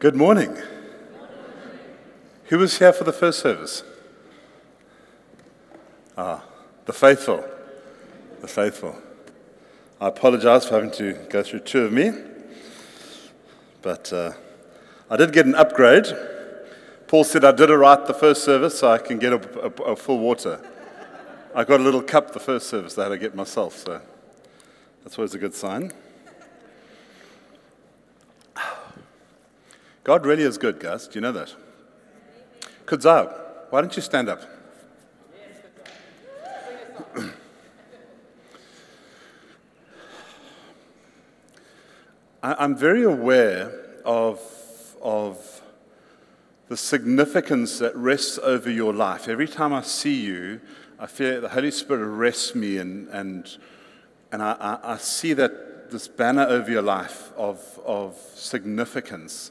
Good morning. Who was here for the first service? Ah, the faithful. The faithful. I apologize for having to go through two of me, but uh, I did get an upgrade. Paul said I did it right the first service, so I can get a, a, a full water. I got a little cup the first service that I had to get myself, so that's always a good sign. God really is good, guys. Do you know that? Kudzai, why don't you stand up? I'm very aware of, of the significance that rests over your life. Every time I see you, I feel the Holy Spirit arrests me, and, and, and I, I, I see that this banner over your life of, of significance.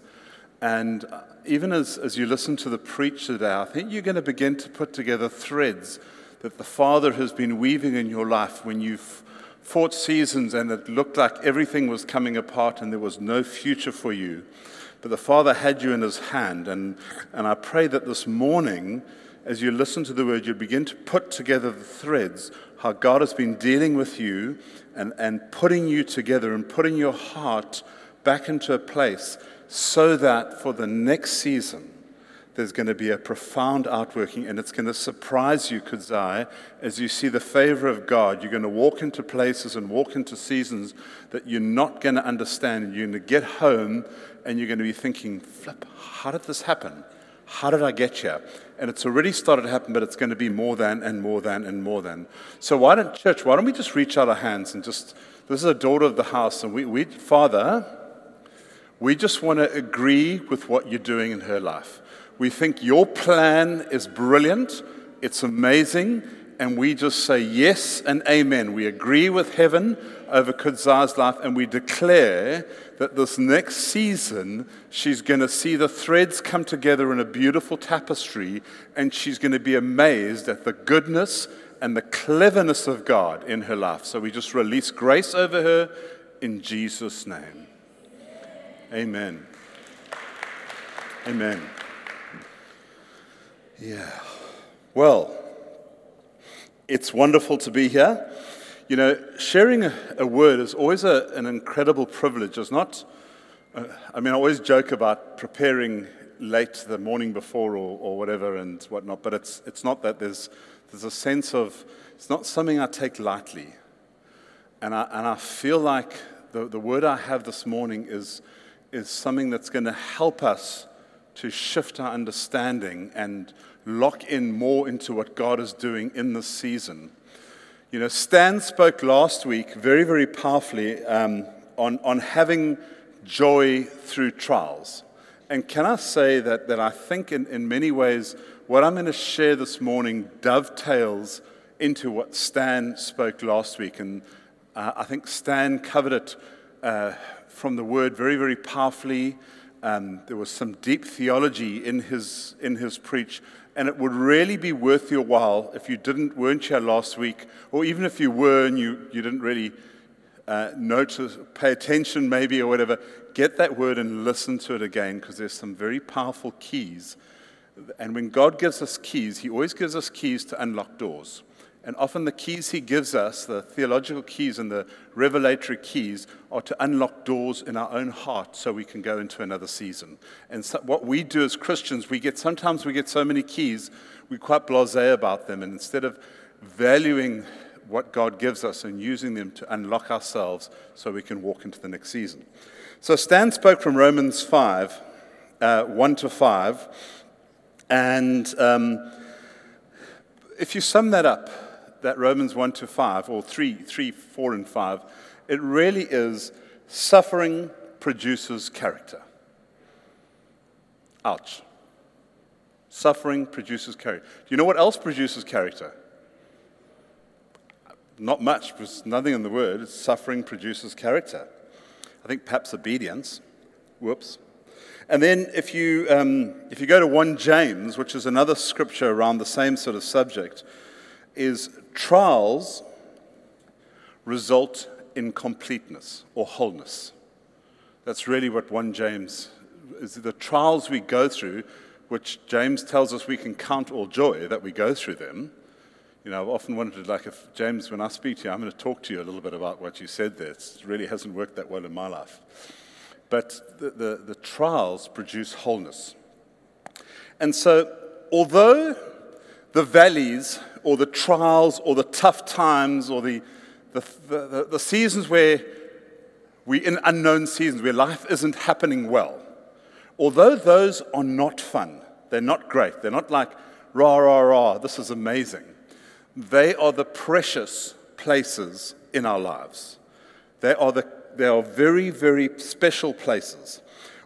And uh, even as, as you listen to the preach today, I think you're going to begin to put together threads that the Father has been weaving in your life when you've fought seasons and it looked like everything was coming apart and there was no future for you. But the Father had you in His hand. And, and I pray that this morning, as you listen to the word, you begin to put together the threads, how God has been dealing with you and, and putting you together and putting your heart back into a place so that for the next season, there's going to be a profound outworking and it's going to surprise you, Kudzai, as you see the favor of God. You're going to walk into places and walk into seasons that you're not going to understand. You're going to get home and you're going to be thinking, flip, how did this happen? How did I get here? And it's already started to happen, but it's going to be more than and more than and more than. So why don't, church, why don't we just reach out our hands and just, this is a daughter of the house, and we, we Father, we just want to agree with what you're doing in her life. We think your plan is brilliant, it's amazing, and we just say yes and amen. We agree with heaven over Kudzai's life, and we declare that this next season, she's going to see the threads come together in a beautiful tapestry, and she's going to be amazed at the goodness and the cleverness of God in her life. So we just release grace over her in Jesus' name. Amen. Amen. Yeah. Well, it's wonderful to be here. You know, sharing a, a word is always a, an incredible privilege. It's not, uh, I mean, I always joke about preparing late the morning before or, or whatever and whatnot, but it's, it's not that. There's, there's a sense of, it's not something I take lightly. And I, and I feel like the, the word I have this morning is is something that's going to help us to shift our understanding and lock in more into what God is doing in this season. You know, Stan spoke last week very, very powerfully um, on, on having joy through trials. And can I say that, that I think in, in many ways what I'm going to share this morning dovetails into what Stan spoke last week. And uh, I think Stan covered it uh, from the word very, very powerfully. Um, there was some deep theology in his, in his preach. And it would really be worth your while if you didn't, weren't here last week, or even if you were and you, you didn't really uh, notice, pay attention maybe or whatever, get that word and listen to it again because there's some very powerful keys. And when God gives us keys, He always gives us keys to unlock doors. And often the keys he gives us, the theological keys and the revelatory keys, are to unlock doors in our own heart so we can go into another season. And so what we do as Christians, we get sometimes we get so many keys, we're quite blasé about them. And instead of valuing what God gives us and using them to unlock ourselves so we can walk into the next season. So Stan spoke from Romans 5, uh, 1 to 5. And um, if you sum that up, that Romans 1 to 5, or 3, 3, 4, and 5, it really is suffering produces character. Ouch. Suffering produces character. Do you know what else produces character? Not much, because nothing in the word. Suffering produces character. I think perhaps obedience. Whoops. And then if you, um, if you go to 1 James, which is another scripture around the same sort of subject, is trials result in completeness or wholeness. That's really what 1 James is the trials we go through, which James tells us we can count all joy that we go through them. You know, I've often wondered, like, if James, when I speak to you, I'm going to talk to you a little bit about what you said there. It really hasn't worked that well in my life. But the, the, the trials produce wholeness. And so, although the valleys or the trials or the tough times or the, the, the, the seasons where we're in unknown seasons where life isn't happening well, although those are not fun, they're not great, they're not like rah, rah, rah, this is amazing. They are the precious places in our lives. They are, the, they are very, very special places.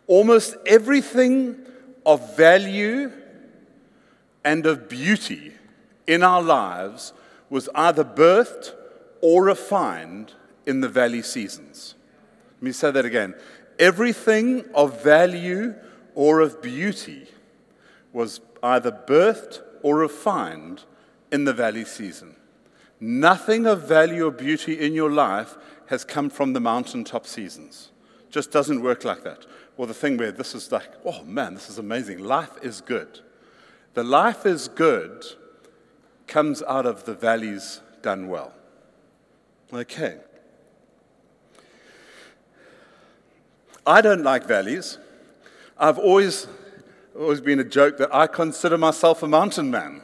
Almost everything of value and of beauty in our lives was either birthed or refined in the valley seasons. Let me say that again. Everything of value or of beauty was either birthed or refined in the valley season. Nothing of value or beauty in your life has come from the mountaintop seasons. Just doesn't work like that. Or the thing where this is like, oh man, this is amazing. Life is good. The life is good comes out of the valleys done well. Okay. I don't like valleys. I've always, always been a joke that I consider myself a mountain man.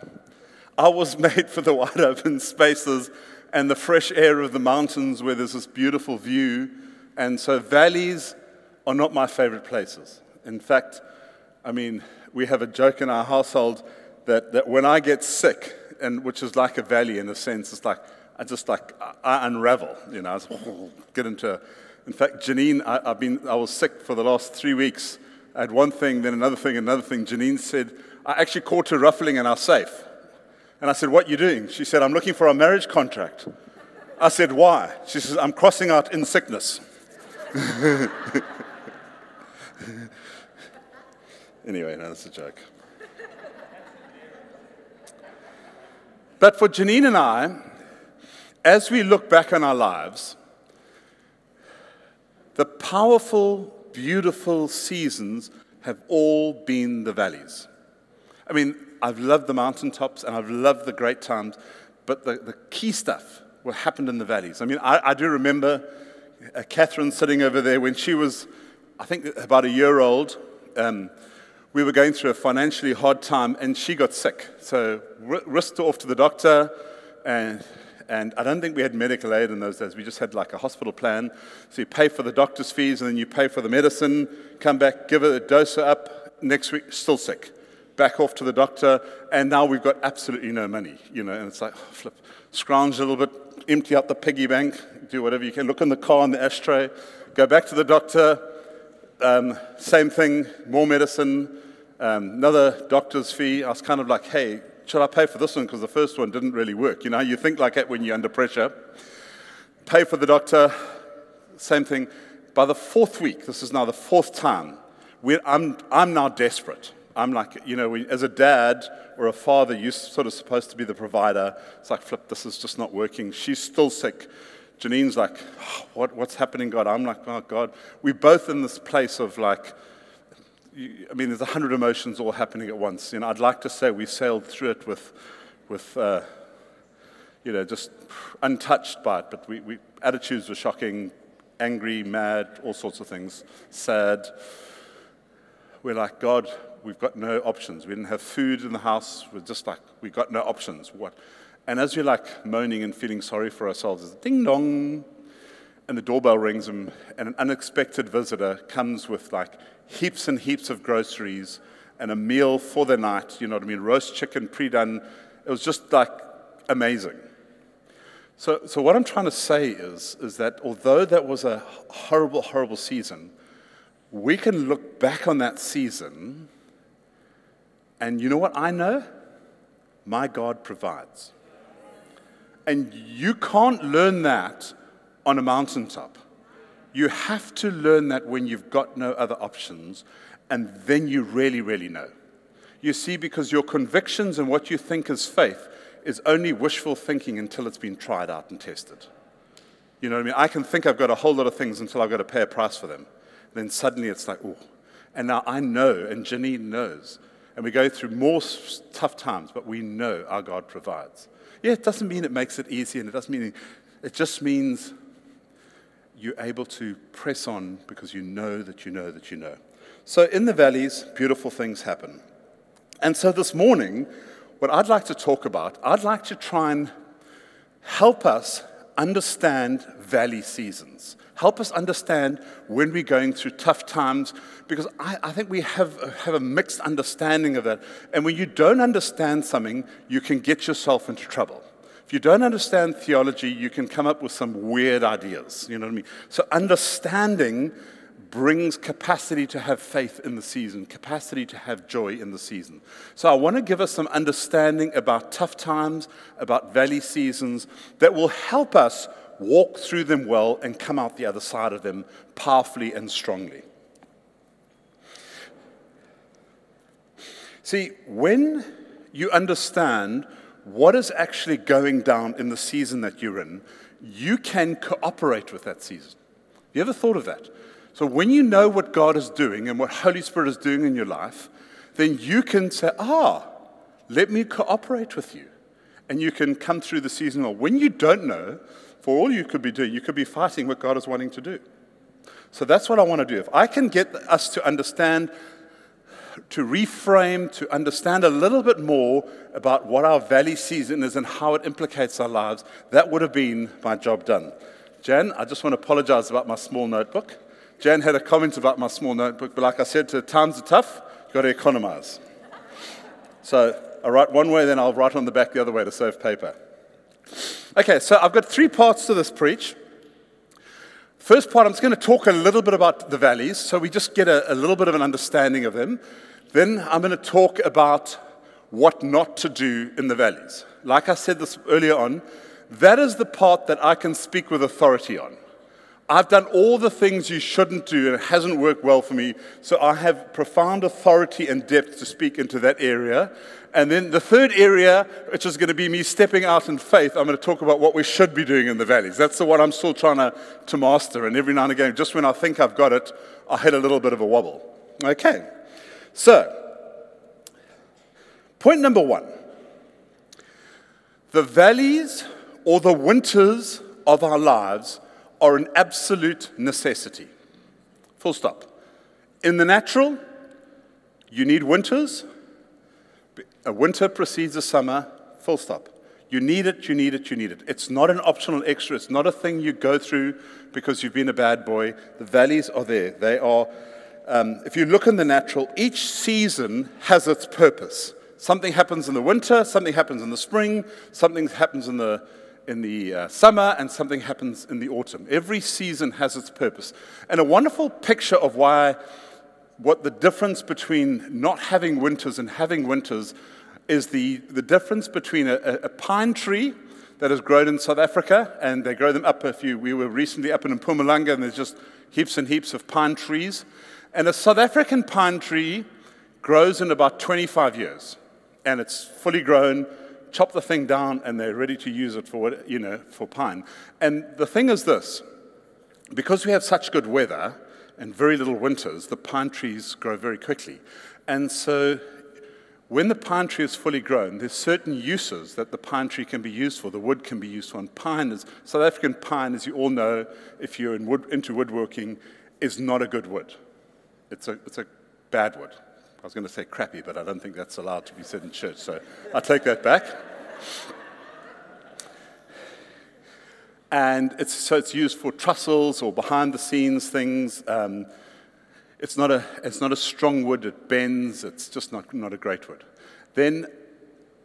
I was made for the wide open spaces and the fresh air of the mountains where there's this beautiful view. And so valleys are not my favorite places. In fact, I mean, we have a joke in our household that, that when I get sick, and which is like a valley in a sense, it's like I just like I unravel, you know. I just, get into. A, in fact, Janine, I, have been I was sick for the last three weeks. I had one thing, then another thing, another thing. Janine said I actually caught her ruffling in our safe, and I said, "What are you doing?" She said, "I'm looking for a marriage contract." I said, "Why?" She says, "I'm crossing out in sickness." anyway, no, that's a joke. But for Janine and I, as we look back on our lives, the powerful, beautiful seasons have all been the valleys. I mean, I've loved the mountaintops and I've loved the great times, but the, the key stuff what happened in the valleys. I mean, I, I do remember uh, Catherine sitting over there when she was, I think, about a year old. Um, we were going through a financially hard time and she got sick. So, risked her off to the doctor. And, and I don't think we had medical aid in those days. We just had like a hospital plan. So, you pay for the doctor's fees and then you pay for the medicine, come back, give her a dose up. Next week, still sick. Back off to the doctor. And now we've got absolutely no money, you know. And it's like, oh, flip, scrounge a little bit, empty out the piggy bank, do whatever you can. Look in the car in the ashtray, go back to the doctor um, same thing, more medicine, um, another doctor's fee. I was kind of like, hey, should I pay for this one? Because the first one didn't really work. You know, you think like that when you're under pressure. Pay for the doctor, same thing. By the fourth week, this is now the fourth time, I'm, I'm now desperate. I'm like, you know, we, as a dad or a father, you're sort of supposed to be the provider. It's like, flip, this is just not working. She's still sick. Janine's like, oh, what, what's happening, God? I'm like, oh, God. We're both in this place of like, I mean, there's a hundred emotions all happening at once. You know, I'd like to say we sailed through it with, with uh, you know, just untouched by it, but we, we, attitudes were shocking, angry, mad, all sorts of things, sad. We're like, God, we've got no options. We didn't have food in the house. We're just like, we've got no options. What? And as we're like moaning and feeling sorry for ourselves, it's ding dong, and the doorbell rings, and, and an unexpected visitor comes with like heaps and heaps of groceries and a meal for the night. You know what I mean? Roast chicken, pre done. It was just like amazing. So, so what I'm trying to say is, is that although that was a horrible, horrible season, we can look back on that season, and you know what I know? My God provides. And you can't learn that on a mountaintop. You have to learn that when you've got no other options, and then you really, really know. You see, because your convictions and what you think is faith is only wishful thinking until it's been tried out and tested. You know what I mean? I can think I've got a whole lot of things until I've got to pay a price for them. Then suddenly it's like, oh. And now I know, and Janine knows, and we go through more tough times, but we know our God provides. Yeah, it doesn't mean it makes it easy, and it doesn't mean it just means you're able to press on because you know that you know that you know. So in the valleys, beautiful things happen. And so this morning, what I'd like to talk about, I'd like to try and help us understand valley seasons. Help us understand when we're going through tough times, because I, I, think we have, have a mixed understanding of that. And when you don't understand something, you can get yourself into trouble. If you don't understand theology, you can come up with some weird ideas. You know what I mean? So, understanding brings capacity to have faith in the season, capacity to have joy in the season. So, I want to give us some understanding about tough times, about valley seasons that will help us walk through them well and come out the other side of them powerfully and strongly. See, when you understand what is actually going down in the season that you're in, you can cooperate with that season. Have You ever thought of that? So when you know what God is doing and what Holy Spirit is doing in your life, then you can say, ah, let me cooperate with you. And you can come through the season well. When you don't know, for all you could be doing, you could be fighting what God is wanting to do. So that's what I want to do. If I can get us to understand to reframe, to understand a little bit more about what our valley season is and how it implicates our lives, that would have been my job done. Jan, I just want to apologize about my small notebook. Jan had a comment about my small notebook, but like I said, times are tough, you've got to economize. So I write one way, then I'll write on the back the other way to save paper. Okay, so I've got three parts to this preach. First part, I'm just going to talk a little bit about the valleys, so we just get a, a little bit of an understanding of them. Then I'm going to talk about what not to do in the valleys. Like I said this earlier on, that is the part that I can speak with authority on. I've done all the things you shouldn't do, and it hasn't worked well for me. So I have profound authority and depth to speak into that area. And then the third area, which is going to be me stepping out in faith, I'm going to talk about what we should be doing in the valleys. That's the one I'm still trying to, to master. And every now and again, just when I think I've got it, I hit a little bit of a wobble. Okay. So, point number one the valleys or the winters of our lives are an absolute necessity. Full stop. In the natural, you need winters. A winter precedes a summer. Full stop. You need it, you need it, you need it. It's not an optional extra. It's not a thing you go through because you've been a bad boy. The valleys are there. They are, um, if you look in the natural, each season has its purpose. Something happens in the winter, something happens in the spring, something happens in the in the uh, summer and something happens in the autumn. Every season has its purpose. And a wonderful picture of why, what the difference between not having winters and having winters is the, the difference between a, a pine tree that has grown in South Africa, and they grow them up a few. We were recently up in Mpumalanga, and there's just heaps and heaps of pine trees. And a South African pine tree grows in about 25 years, and it's fully grown chop the thing down and they're ready to use it for, you know, for pine. And the thing is this because we have such good weather and very little winters, the pine trees grow very quickly. And so when the pine tree is fully grown, there's certain uses that the pine tree can be used for. The wood can be used for. And pine is, South African pine, as you all know, if you're in wood, into woodworking, is not a good wood. It's a, it's a bad wood. I was going to say crappy, but I don't think that's allowed to be said in church, so I take that back. And it's, so it's used for trussels or behind the scenes things. Um, it's, not a, it's not a strong wood, it bends, it's just not, not a great wood. Then,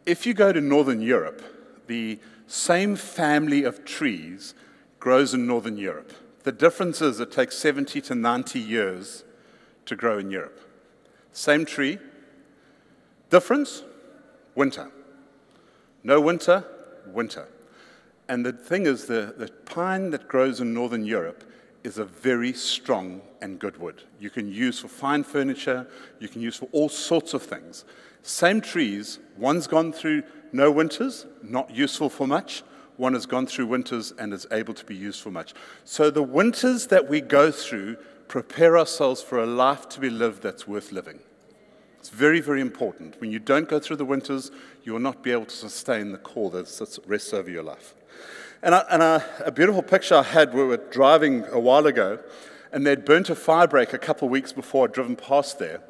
if you go to Northern Europe, the same family of trees grows in Northern Europe. The difference is it takes 70 to 90 years to grow in Europe. Same tree. Difference? Winter. No winter, winter. And the thing is, the, the pine that grows in Northern Europe is a very strong and good wood. You can use for fine furniture, you can use for all sorts of things. Same trees, one's gone through no winters, not useful for much. One has gone through winters and is able to be used for much. So the winters that we go through prepare ourselves for a life to be lived that's worth living. It's very, very important. When you don't go through the winters, you will not be able to sustain the call that rests over your life. And, I, and I, a beautiful picture I had, we were driving a while ago, and they'd burnt a firebreak a couple of weeks before I'd driven past there.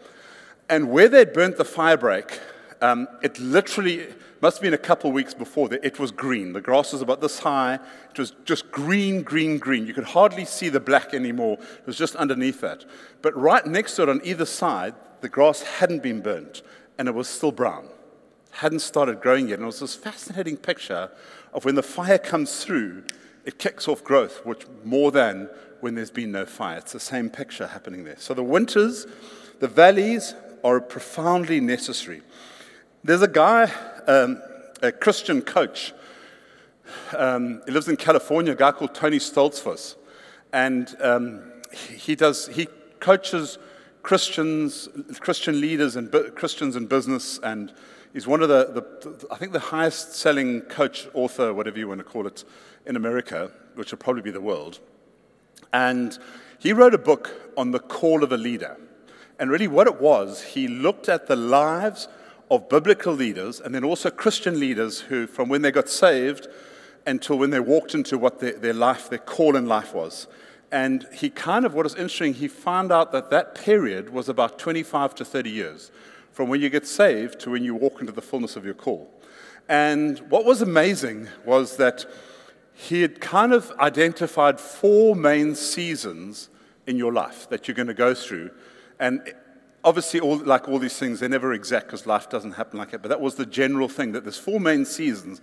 And where they'd burnt the firebreak, um, it literally must have been a couple weeks before that it was green. The grass was about this high. It was just green, green, green. You could hardly see the black anymore. It was just underneath that. But right next to it on either side, the grass hadn't been burnt and it was still brown. Hadn't started growing yet. And it was this fascinating picture of when the fire comes through, it kicks off growth, which more than when there's been no fire. It's the same picture happening there. So the winters, the valleys are profoundly necessary. There's a guy, um, a Christian coach, um, he lives in California, a guy called Tony Stoltzfus. And um, he, does, he coaches Christians, Christian leaders and Christians in business, and he's one of the, the, I think, the highest selling coach, author, whatever you want to call it, in America, which will probably be the world. And he wrote a book on the call of a leader. And really, what it was, he looked at the lives of biblical leaders and then also Christian leaders who, from when they got saved until when they walked into what their, their life, their call in life was. And he kind of, what is interesting, he found out that that period was about 25 to 30 years from when you get saved to when you walk into the fullness of your call. And what was amazing was that he had kind of identified four main seasons in your life that you're going to go through. And obviously, all, like all these things, they're never exact because life doesn't happen like that. But that was the general thing that there's four main seasons.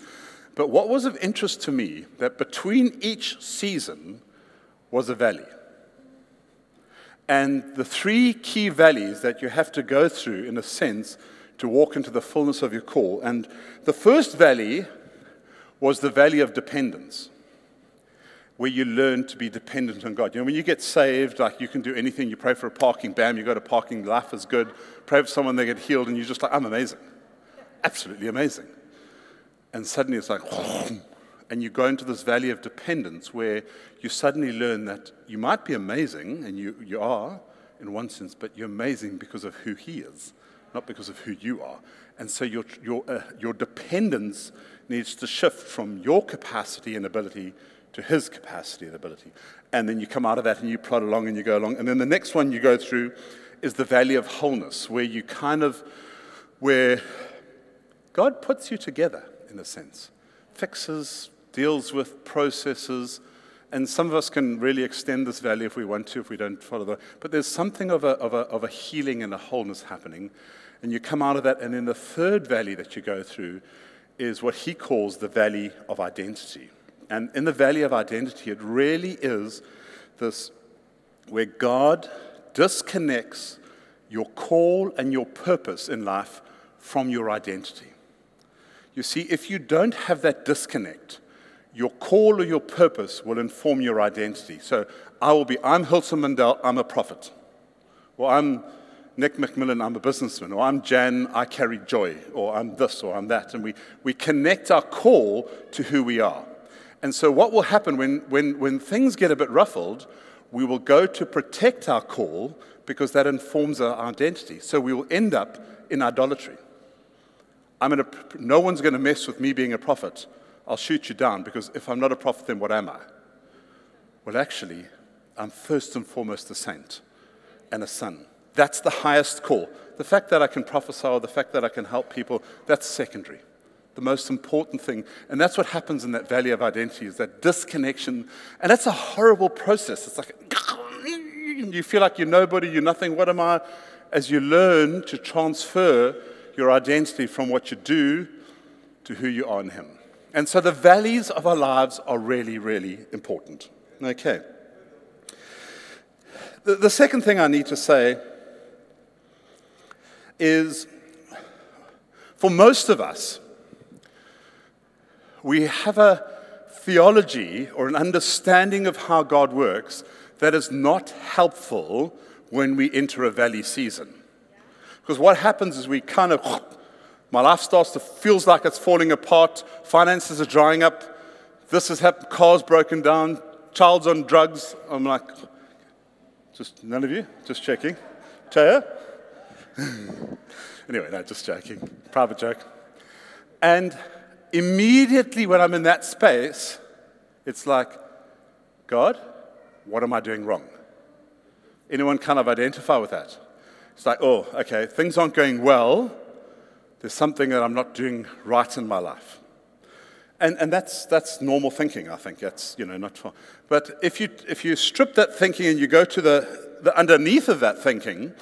But what was of interest to me that between each season, was a valley. And the three key valleys that you have to go through, in a sense, to walk into the fullness of your call. And the first valley was the valley of dependence, where you learn to be dependent on God. You know, when you get saved, like you can do anything. You pray for a parking, bam, you go to parking, life is good. Pray for someone, they get healed, and you're just like, I'm amazing. Absolutely amazing. And suddenly it's like, and you go into this valley of dependence where you suddenly learn that you might be amazing, and you, you are in one sense, but you're amazing because of who He is, not because of who you are. And so your, your, uh, your dependence needs to shift from your capacity and ability to His capacity and ability. And then you come out of that and you plod along and you go along. And then the next one you go through is the valley of wholeness, where you kind of, where God puts you together in a sense, fixes, deals with processes, and some of us can really extend this valley if we want to, if we don't follow the. But there's something of a, of a, of a healing and a wholeness happening. And you come out of that, and then the third valley that you go through is what he calls the valley of identity. And in the valley of identity, it really is this where God disconnects your call and your purpose in life from your identity. You see, if you don't have that disconnect, your call or your purpose will inform your identity. So I will be, I'm Hilton Mandel, I'm a prophet. Or I'm Nick McMillan, I'm a businessman. Or I'm Jan, I carry joy. Or I'm this or I'm that. And we, we connect our call to who we are. And so what will happen when, when, when things get a bit ruffled, we will go to protect our call because that informs our identity. So we will end up in idolatry. I'm no one's going to mess with me being a prophet I'll shoot you down because if I'm not a prophet, then what am I? Well, actually, I'm first and foremost a saint and a son. That's the highest call. The fact that I can prophesy or the fact that I can help people, that's secondary. The most important thing. And that's what happens in that valley of identity is that disconnection. And that's a horrible process. It's like you feel like you're nobody, you're nothing. What am I? As you learn to transfer your identity from what you do to who you are in Him. And so the valleys of our lives are really, really important. Okay. The, the second thing I need to say is for most of us, we have a theology or an understanding of how God works that is not helpful when we enter a valley season. Because what happens is we kind of my life starts to feels like it's falling apart. Finances are drying up. This has happened. Cars broken down. Child's on drugs. I'm like, just none of you? Just checking. Taya? anyway, no, just joking. Private joke. And immediately when I'm in that space, it's like, God, what am I doing wrong? Anyone kind of identify with that? It's like, oh, okay, things aren't going well. There's something that I'm not doing right in my life. And, and that's, that's normal thinking, I think. That's, you know, not far. But if you, if you strip that thinking and you go to the, the underneath of that thinking,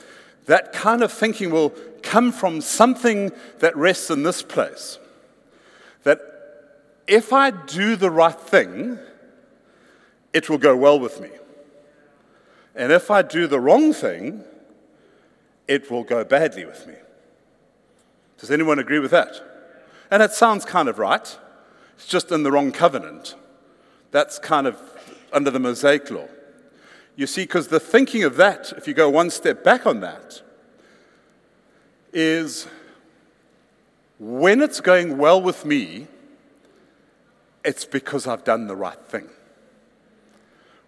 that kind of thinking will come from something that rests in this place. If I do the right thing, it will go well with me. And if I do the wrong thing, it will go badly with me. Does anyone agree with that? And it sounds kind of right. It's just in the wrong covenant. That's kind of under the Mosaic law. You see, because the thinking of that, if you go one step back on that, is when it's going well with me, it's because I've done the right thing.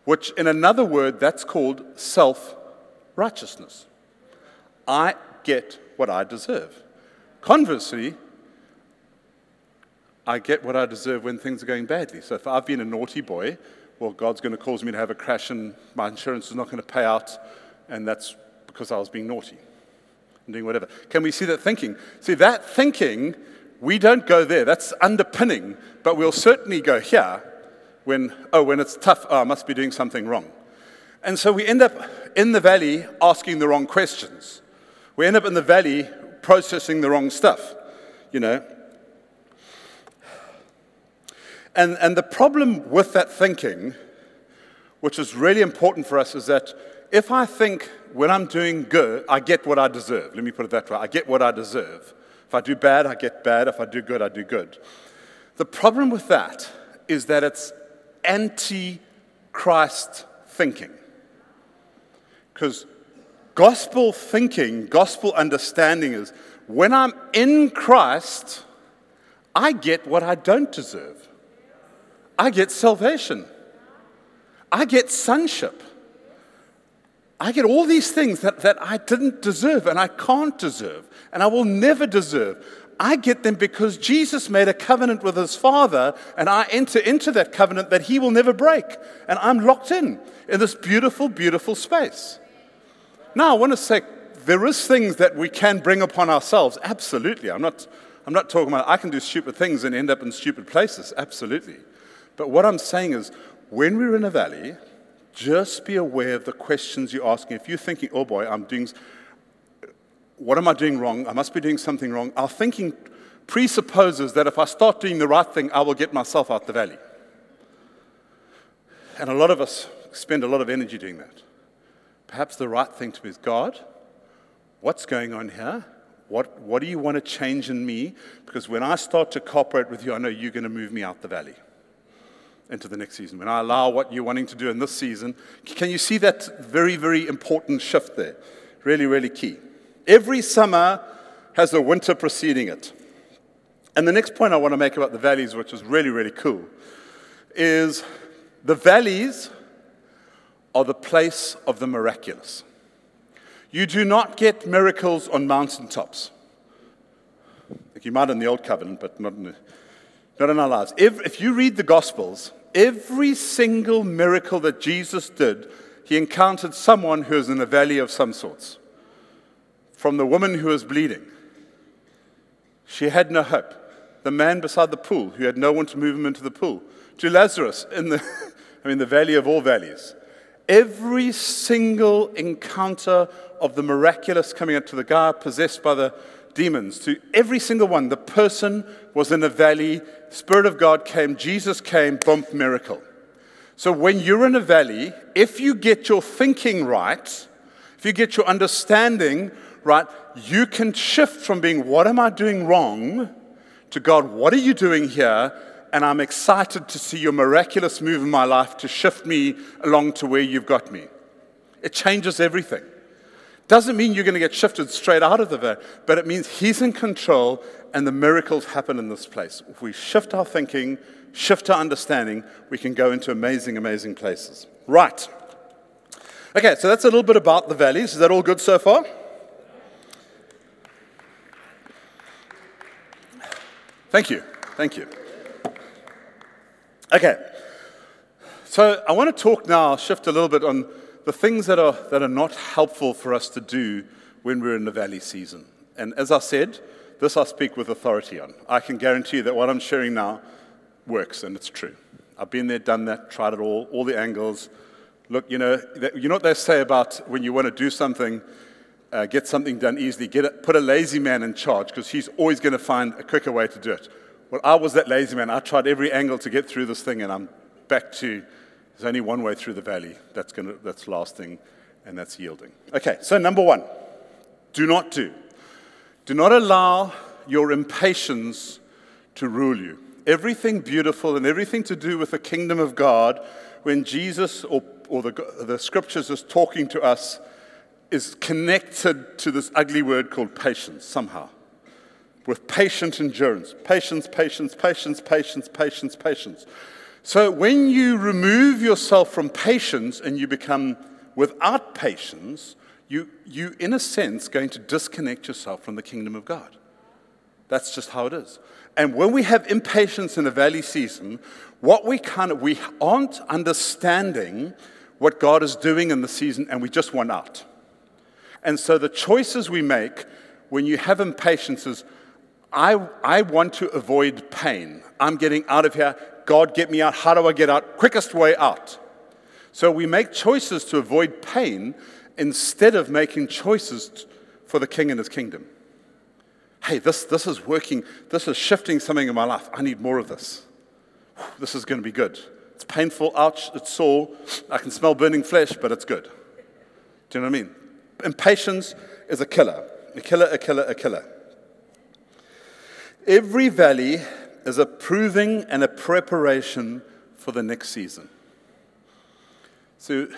Which, in another word, that's called self righteousness. I get what I deserve. Conversely, I get what I deserve when things are going badly. So if I've been a naughty boy, well, God's going to cause me to have a crash and my insurance is not going to pay out, and that's because I was being naughty and doing whatever. Can we see that thinking? See, that thinking, we don't go there. That's underpinning, but we'll certainly go here when, oh, when it's tough, oh, I must be doing something wrong. And so we end up in the valley asking the wrong questions. We end up in the valley processing the wrong stuff, you know. And, and the problem with that thinking, which is really important for us, is that if I think when I'm doing good, I get what I deserve. Let me put it that way I get what I deserve. If I do bad, I get bad. If I do good, I do good. The problem with that is that it's anti Christ thinking. Because gospel thinking, gospel understanding is when I'm in Christ, I get what I don't deserve. I get salvation. I get sonship. I get all these things that, that I didn't deserve and I can't deserve and I will never deserve. I get them because Jesus made a covenant with his Father, and I enter into that covenant that he will never break. And I'm locked in in this beautiful, beautiful space. Now, I want to say there is things that we can bring upon ourselves. Absolutely. I'm not, I'm not talking about I can do stupid things and end up in stupid places. Absolutely. But what I'm saying is, when we're in a valley, just be aware of the questions you're asking. If you're thinking, oh boy, I'm doing, what am I doing wrong? I must be doing something wrong. Our thinking presupposes that if I start doing the right thing, I will get myself out the valley. And a lot of us spend a lot of energy doing that. Perhaps the right thing to be is God, what's going on here? What, what do you want to change in me? Because when I start to cooperate with you, I know you're going to move me out the valley into the next season. When I allow what you're wanting to do in this season, can you see that very, very important shift there? Really, really key. Every summer has a winter preceding it. And the next point I want to make about the valleys, which is really, really cool, is the valleys are the place of the miraculous. You do not get miracles on mountaintops. Like you might in the Old Covenant, but not in, not in our lives. If, if you read the Gospels, every single miracle that Jesus did, he encountered someone who was in a valley of some sorts from the woman who was bleeding. She had no hope. The man beside the pool who had no one to move him into the pool. To Lazarus in the, I mean, the valley of all valleys. Every single encounter of the miraculous coming up to the guy possessed by the demons, to every single one, the person was in a valley, Spirit of God came, Jesus came, bump, miracle. So when you're in a valley, if you get your thinking right, if you get your understanding right, you can shift from being, what am I doing wrong, to God, what are you doing here? And I'm excited to see your miraculous move in my life to shift me along to where you've got me. It changes everything. Doesn't mean you're going to get shifted straight out of the valley, but it means He's in control and the miracles happen in this place. If we shift our thinking, shift our understanding, we can go into amazing, amazing places. Right. Okay, so that's a little bit about the valleys. Is that all good so far? Thank you. Thank you. Okay. So I want to talk now, shift a little bit on the things that are, that are not helpful for us to do when we're in the valley season. And as I said, this I speak with authority on. I can guarantee you that what I'm sharing now works and it's true. I've been there, done that, tried it all, all the angles. Look, you know, you know what they say about when you want to do something, uh, get something done easily, get a, put a lazy man in charge because he's always going to find a quicker way to do it. Well, I was that lazy man. I tried every angle to get through this thing, and I'm back to there's only one way through the valley that's, gonna, that's lasting and that's yielding. Okay, so number one, do not do. Do not allow your impatience to rule you. Everything beautiful and everything to do with the kingdom of God, when Jesus or, or the, the scriptures is talking to us, is connected to this ugly word called patience somehow. With patient endurance. Patience, patience, patience, patience, patience, patience. So when you remove yourself from patience and you become without patience, you, you, in a sense, going to disconnect yourself from the kingdom of God. That's just how it is. And when we have impatience in the valley season, what we kind of, we aren't understanding what God is doing in the season and we just want out. And so the choices we make when you have impatience is, I, I want to avoid pain. I'm getting out of here. God, get me out. How do I get out? Quickest way out. So we make choices to avoid pain instead of making choices for the king and his kingdom. Hey, this, this is working. This is shifting something in my life. I need more of this. This is going to be good. It's painful. Ouch. It's sore. I can smell burning flesh, but it's good. Do you know what I mean? Impatience is a killer. A killer, a killer, a killer. Every valley is a proving and a preparation for the next season. So,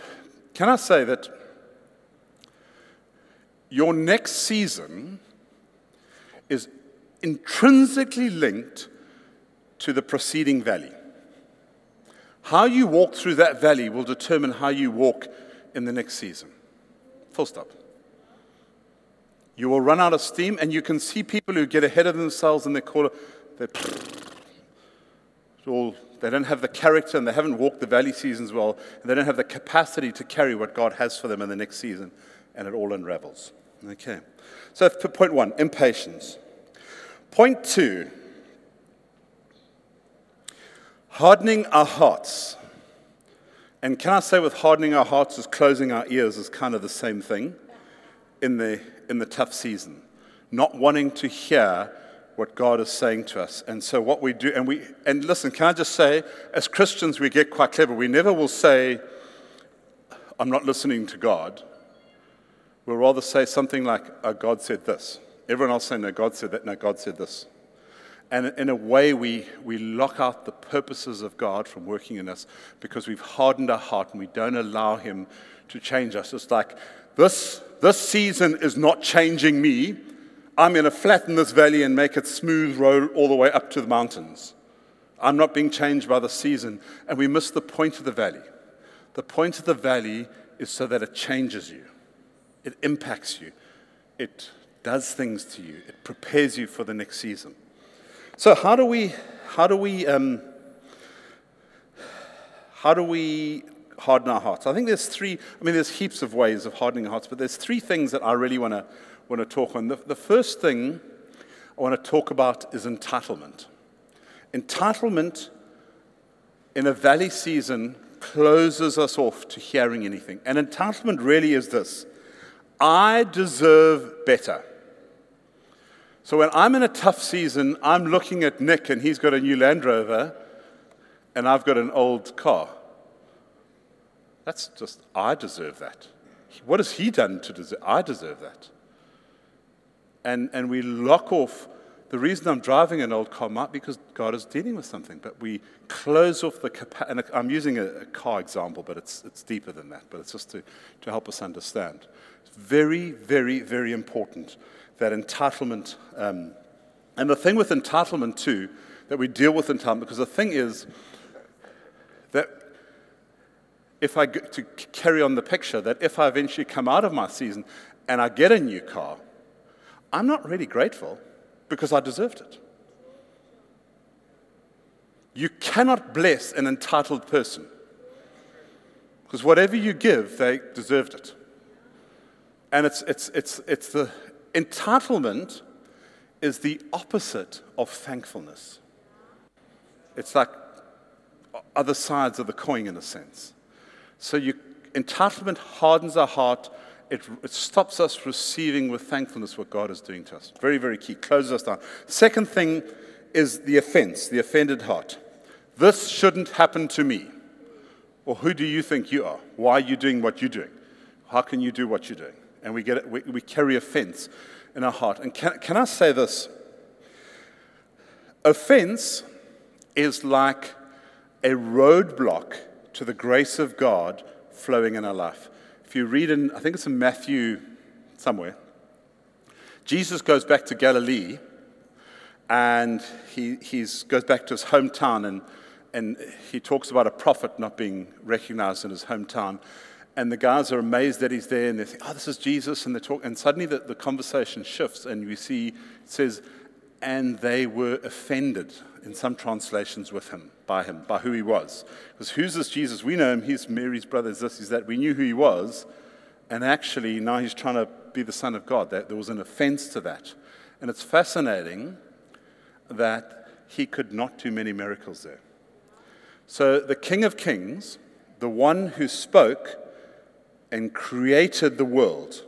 can I say that your next season is intrinsically linked to the preceding valley? How you walk through that valley will determine how you walk in the next season. Full stop. You will run out of steam, and you can see people who get ahead of themselves and they call it, all, they don't have the character and they haven't walked the valley seasons well, and they don't have the capacity to carry what God has for them in the next season, and it all unravels. Okay. So, point one impatience. Point two hardening our hearts. And can I say, with hardening our hearts, is closing our ears is kind of the same thing in the, in the tough season. Not wanting to hear what God is saying to us. And so what we do, and we, and listen, can I just say, as Christians, we get quite clever. We never will say, I'm not listening to God. We'll rather say something like, oh, God said this. Everyone else saying, no, God said that. No, God said this. And in a way, we, we lock out the purposes of God from working in us because we've hardened our heart and we don't allow Him to change us. It's like, this, this season is not changing me. I'm going to flatten this valley and make it smooth road all the way up to the mountains. I'm not being changed by the season. And we miss the point of the valley. The point of the valley is so that it changes you, it impacts you, it does things to you, it prepares you for the next season. So, how do we, how do we, um, how do we harden our hearts? I think there's three, I mean, there's heaps of ways of hardening our hearts, but there's three things that I really want to want to talk on. The, the first thing I want to talk about is entitlement. Entitlement in a valley season closes us off to hearing anything. And entitlement really is this I deserve better. So when I'm in a tough season, I'm looking at Nick and he's got a new Land Rover and I've got an old car. That's just, I deserve that. What has he done to deserve? I deserve that and, and we lock off. The reason I'm driving an old car might be because God is dealing with something, but we close off the capacity. And I'm using a, a, car example, but it's, it's deeper than that, but it's just to, to help us understand. It's very, very, very important that entitlement. Um, and the thing with entitlement, too, that we deal with entitlement, because the thing is that if I to carry on the picture, that if I eventually come out of my season and I get a new car, I'm not really grateful because I deserved it. You cannot bless an entitled person because whatever you give, they deserved it. And it's, it's, it's, it's the entitlement is the opposite of thankfulness. It's like other sides of the coin in a sense. So you, entitlement hardens our heart. It, it stops us receiving with thankfulness what God is doing to us. Very, very key. Closes us down. Second thing is the offense, the offended heart. This shouldn't happen to me. Or who do you think you are? Why are you doing what you're doing? How can you do what you're doing? And we, get we, we carry offense in our heart. And can, can I say this? Offense is like a roadblock to the grace of God flowing in our life. If you read in, I think it's in Matthew somewhere, Jesus goes back to Galilee and he he's, goes back to his hometown and, and he talks about a prophet not being recognized in his hometown. And the guys are amazed that he's there and they say, oh, this is Jesus. And they talk, and suddenly the, the conversation shifts and you see, it says, and they were offended in some translations with him, by him, by who he was. Because who's this Jesus? We know him. He's Mary's brother, this, he's that. We knew who he was. And actually, now he's trying to be the Son of God. There was an offense to that. And it's fascinating that he could not do many miracles there. So the King of Kings, the one who spoke and created the world,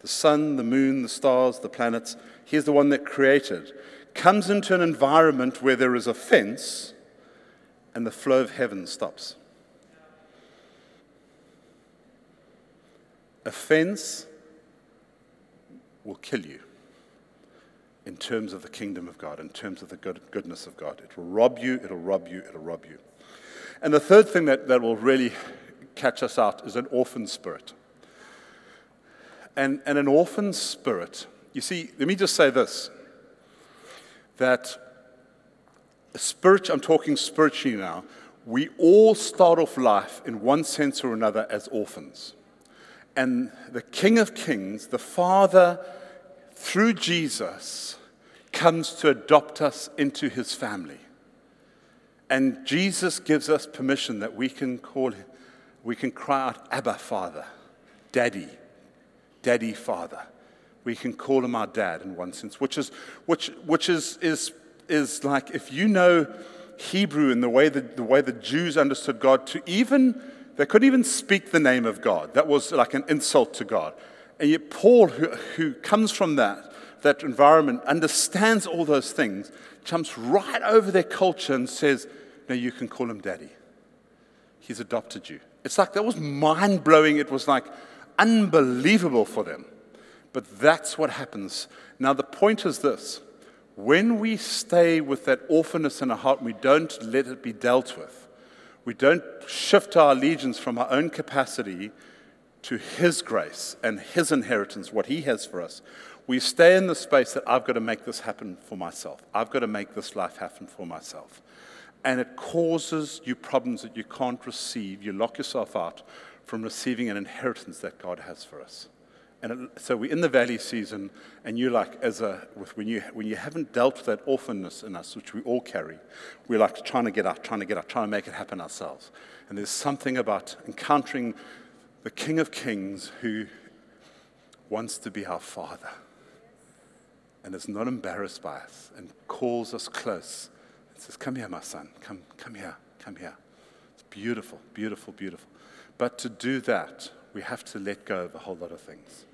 the sun, the moon, the stars, the planets, he's the one that created, comes into an environment where there is offense and the flow of heaven stops. Offense will kill you in terms of the kingdom of God, in terms of the good, goodness of God. It will rob you, it'll rob you, it'll rob you. And the third thing that, that will really catch us out is an orphan spirit. And, and an orphan spirit, you see, let me just say this that spirit, I'm talking spiritually now, we all start off life in one sense or another as orphans. And the King of Kings, the Father, through Jesus, comes to adopt us into his family. And Jesus gives us permission that we can call him, we can cry out, Abba, Father, Daddy, Daddy, Father. We can call him our dad in one sense, which is, which, which is, is, is like if you know Hebrew and the way, the way the Jews understood God, to even, they couldn't even speak the name of God. That was like an insult to God. And yet, Paul, who, who comes from that, that environment, understands all those things, jumps right over their culture and says, No, you can call him daddy. He's adopted you. It's like that was mind blowing. It was like unbelievable for them. But that's what happens. Now, the point is this when we stay with that orphanness in our heart, we don't let it be dealt with. We don't shift our allegiance from our own capacity to His grace and His inheritance, what He has for us. We stay in the space that I've got to make this happen for myself. I've got to make this life happen for myself and it causes you problems that you can't receive. You lock yourself out from receiving an inheritance that God has for us. And it, so we're in the valley season, and you like as a when you when you haven't dealt with that orphanness in us, which we all carry, we're like trying to get out, trying to get out, trying to make it happen ourselves. And there's something about encountering the King of Kings who wants to be our Father, and is not embarrassed by us, and calls us close and says, Come here, my son. Come, come here. Come here. It's beautiful, beautiful, beautiful. But to do that, we have to let go of a whole lot of things.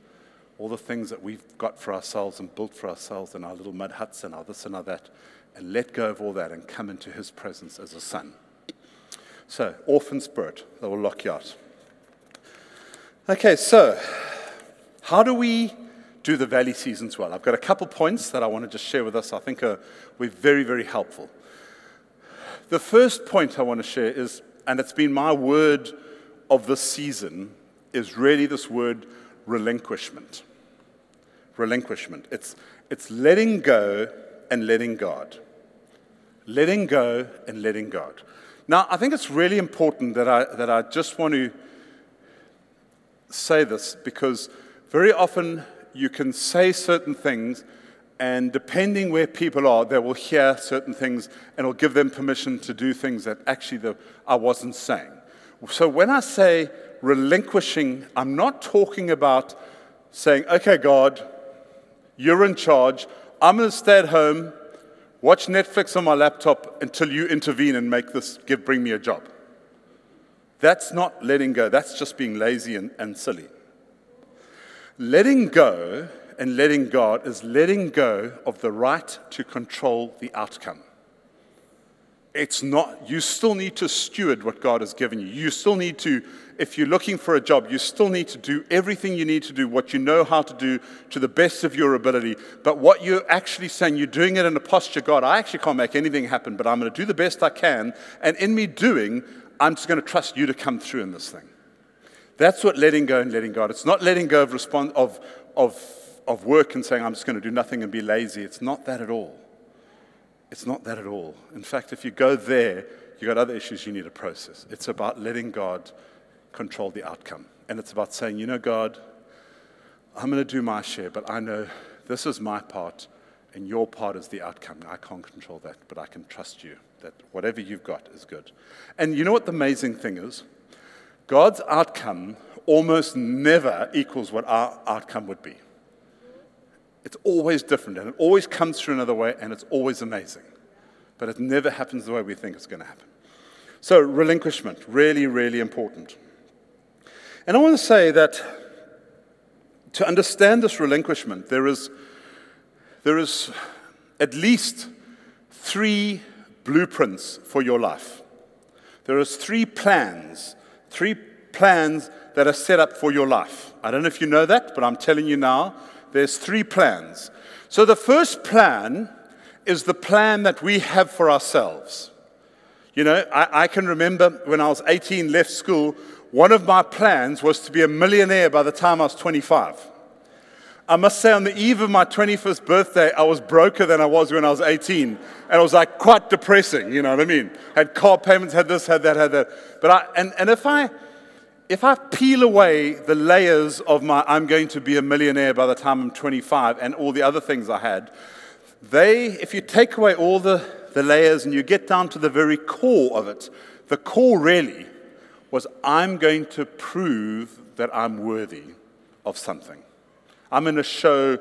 All the things that we've got for ourselves and built for ourselves and our little mud huts and our this and our that, and let go of all that and come into his presence as a son. So, orphan spirit, that will lock you out. Okay, so how do we do the valley seasons well? I've got a couple points that I want to just share with us. I think are, we're very, very helpful. The first point I want to share is, and it's been my word of this season, is really this word relinquishment. Relinquishment. It's, it's letting go and letting God. Letting go and letting God. Now, I think it's really important that I, that I just want to say this because very often you can say certain things, and depending where people are, they will hear certain things and it'll give them permission to do things that actually the, I wasn't saying. So when I say relinquishing, I'm not talking about saying, okay, God, you're in charge. I'm going to stay at home, watch Netflix on my laptop until you intervene and make this, give, bring me a job. That's not letting go. That's just being lazy and, and silly. Letting go and letting God is letting go of the right to control the outcome. It's not, you still need to steward what God has given you. You still need to, if you're looking for a job, you still need to do everything you need to do, what you know how to do to the best of your ability. But what you're actually saying, you're doing it in a posture, God, I actually can't make anything happen, but I'm going to do the best I can. And in me doing, I'm just going to trust you to come through in this thing. That's what letting go and letting God. It's not letting go of, respond, of, of, of work and saying, I'm just going to do nothing and be lazy. It's not that at all. It's not that at all. In fact, if you go there, you've got other issues you need to process. It's about letting God control the outcome. And it's about saying, you know, God, I'm going to do my share, but I know this is my part, and your part is the outcome. I can't control that, but I can trust you that whatever you've got is good. And you know what the amazing thing is? God's outcome almost never equals what our outcome would be. It's always different, and it always comes through another way, and it's always amazing. But it never happens the way we think it's going to happen. So, relinquishment, really, really important. And I want to say that to understand this relinquishment, there is, there is at least three blueprints for your life. There is three plans Three plans that are set up for your life. I don't know if you know that, but I'm telling you now, there's three plans. So the first plan is the plan that we have for ourselves. You know, I, I, can remember when I was 18, left school, one of my plans was to be a millionaire by the time I was 25. I must say, on the eve of my 21st birthday, I was broker than I was when I was 18. And it was like quite depressing, you know what I mean? Had car payments, had this, had that, had that. But I, and, and if I, if I peel away the layers of my I'm going to be a millionaire by the time I'm 25 and all the other things I had, they, if you take away all the, the layers and you get down to the very core of it, the core really was I'm going to prove that I'm worthy of something. I'm going to show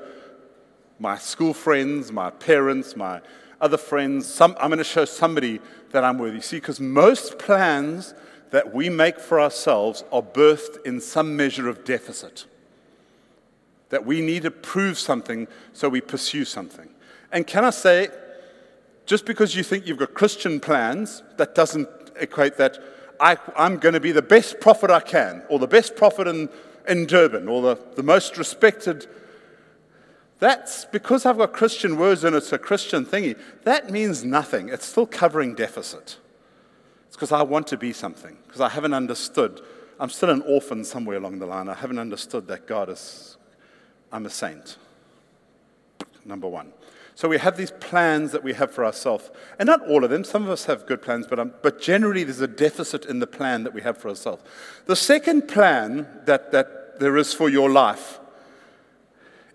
my school friends, my parents, my other friends, some, I'm going to show somebody that I'm worthy. See, because most plans that we make for ourselves are birthed in some measure of deficit. That we need to prove something, so we pursue something. And can I say, just because you think you've got Christian plans, that doesn't equate that I, am going to be the best prophet I can, or the best prophet in in Durban or the, the most respected. That's because I've got Christian words and it's a Christian thingy. That means nothing. It's still covering deficit. It's because I want to be something, because I haven't understood. I'm still an orphan somewhere along the line. I haven't understood that God is, I'm a saint. Number one. So we have these plans that we have for ourselves. And not all of them. Some of us have good plans, but, um, but generally there's a deficit in the plan that we have for ourselves. The second plan that, that there is for your life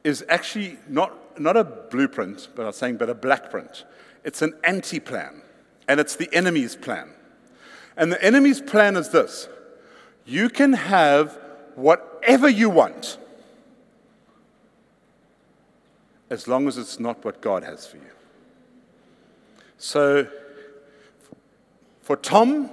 is actually not, not a blueprint, but I'm saying, but a black print. It's an anti plan, and it's the enemy's plan. And the enemy's plan is this you can have whatever you want as long as it's not what God has for you. So, for Tom,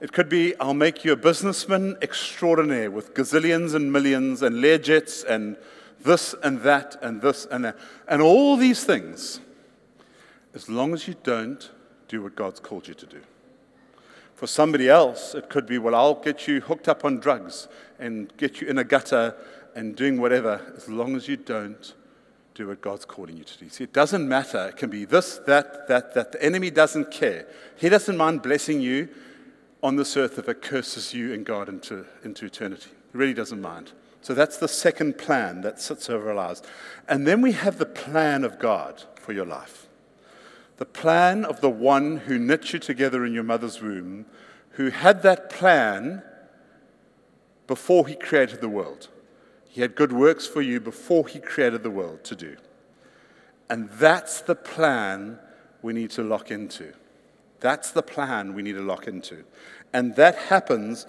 it could be I'll make you a businessman extraordinaire with gazillions and millions and Learjets and this and that and this and that. And all these things, as long as you don't do what God's called you to do. For somebody else, it could be, well, I'll get you hooked up on drugs and get you in a gutter and doing whatever, as long as you don't do what God's calling you to do. See, it doesn't matter. It can be this, that, that, that. The enemy doesn't care. He doesn't mind blessing you on this earth if it curses you and God into, into eternity. He really doesn't mind. So that's the second plan that sits over our lives. And then we have the plan of God for your life. the plan of the one who knit you together in your mother's womb, who had that plan before he created the world. He had good works for you before he created the world to do. And that's the plan we need to lock into. That's the plan we need to lock into. And that happens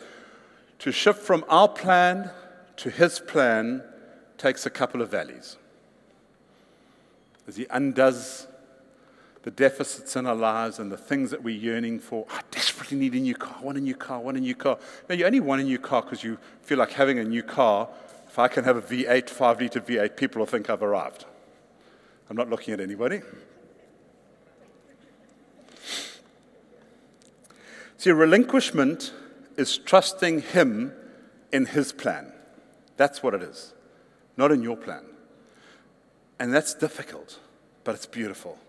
to shift from our plan to his plan takes a couple of valleys. As he undoes the deficits in our lives and the things that we're yearning for. I desperately need a new car, I want a new car, I want a new car. No, you only want a new car because you feel like having a new car. If I can have a V8, 5 litre V8, people will think I've arrived. I'm not looking at anybody. See, relinquishment is trusting Him in His plan. That's what it is, not in your plan. And that's difficult, but it's beautiful.